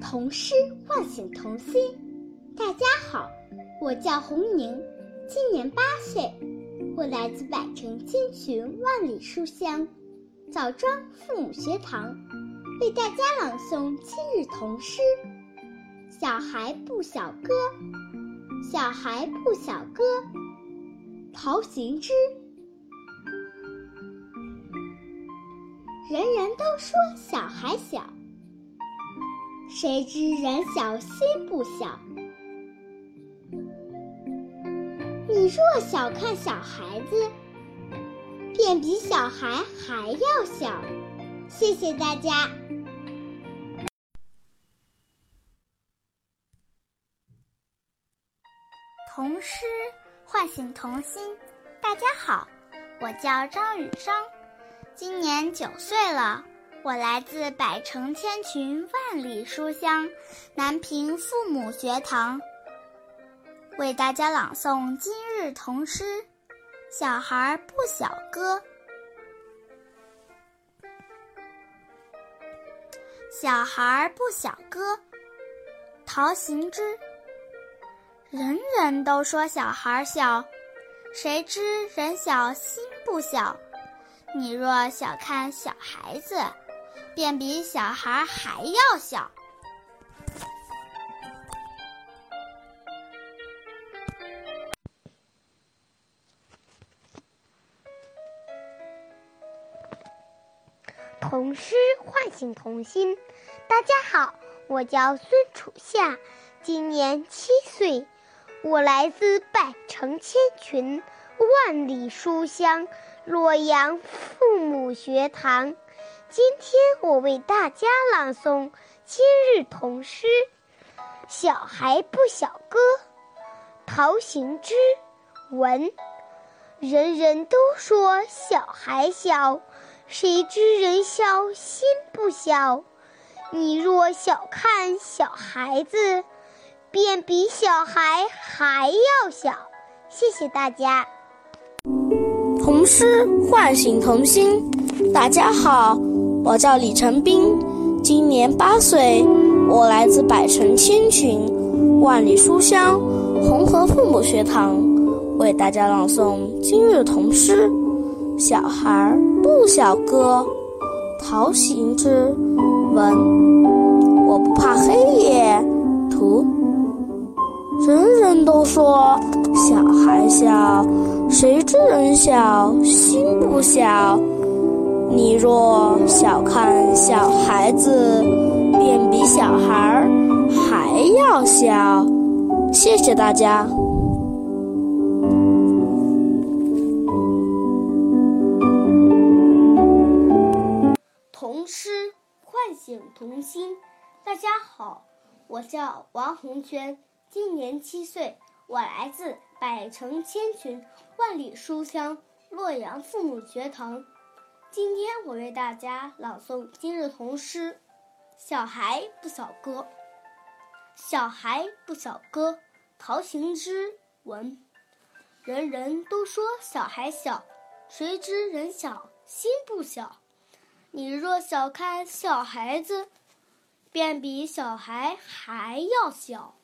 童诗唤醒童心。大家好，我叫洪宁，今年八岁，我来自百城千群万里书香枣庄父母学堂，为大家朗诵今日童诗《小孩不小歌》。小孩不小歌，陶行知。人人都说小孩小。谁知人小心不小？你若小看小孩子，便比小孩还要小。谢谢大家。童诗唤醒童心。大家好，我叫张雨生，今年九岁了。我来自百城千群万里书香南平父母学堂，为大家朗诵今日童诗《小孩不小歌》。小孩不小歌，陶行知。人人都说小孩小，谁知人小心不小？你若小看小孩子。便比小孩还要小。童诗唤醒童心。大家好，我叫孙楚夏，今年七岁，我来自百城千群、万里书香洛阳父母学堂。今天我为大家朗诵今日童诗《小孩不小歌》，陶行知文。人人都说小孩小，谁知人小心不小？你若小看小孩子，便比小孩还要小。谢谢大家。童诗唤醒童心。大家好。我叫李成斌，今年八岁，我来自百城千群、万里书香红河父母学堂，为大家朗诵今日童诗《小孩不小歌》，陶行知文。我不怕黑夜，图。人人都说小孩小，谁知人小心不小？你若小看小孩子，便比小孩还要小。谢谢大家。童诗唤醒童心。大家好，我叫王红娟，今年七岁，我来自百城千群、万里书香洛阳父母学堂。今天我为大家朗诵今日童诗《小孩不小歌》。小孩不小歌，陶行知文。人人都说小孩小，谁知人小心不小？你若小看小孩子，便比小孩还要小。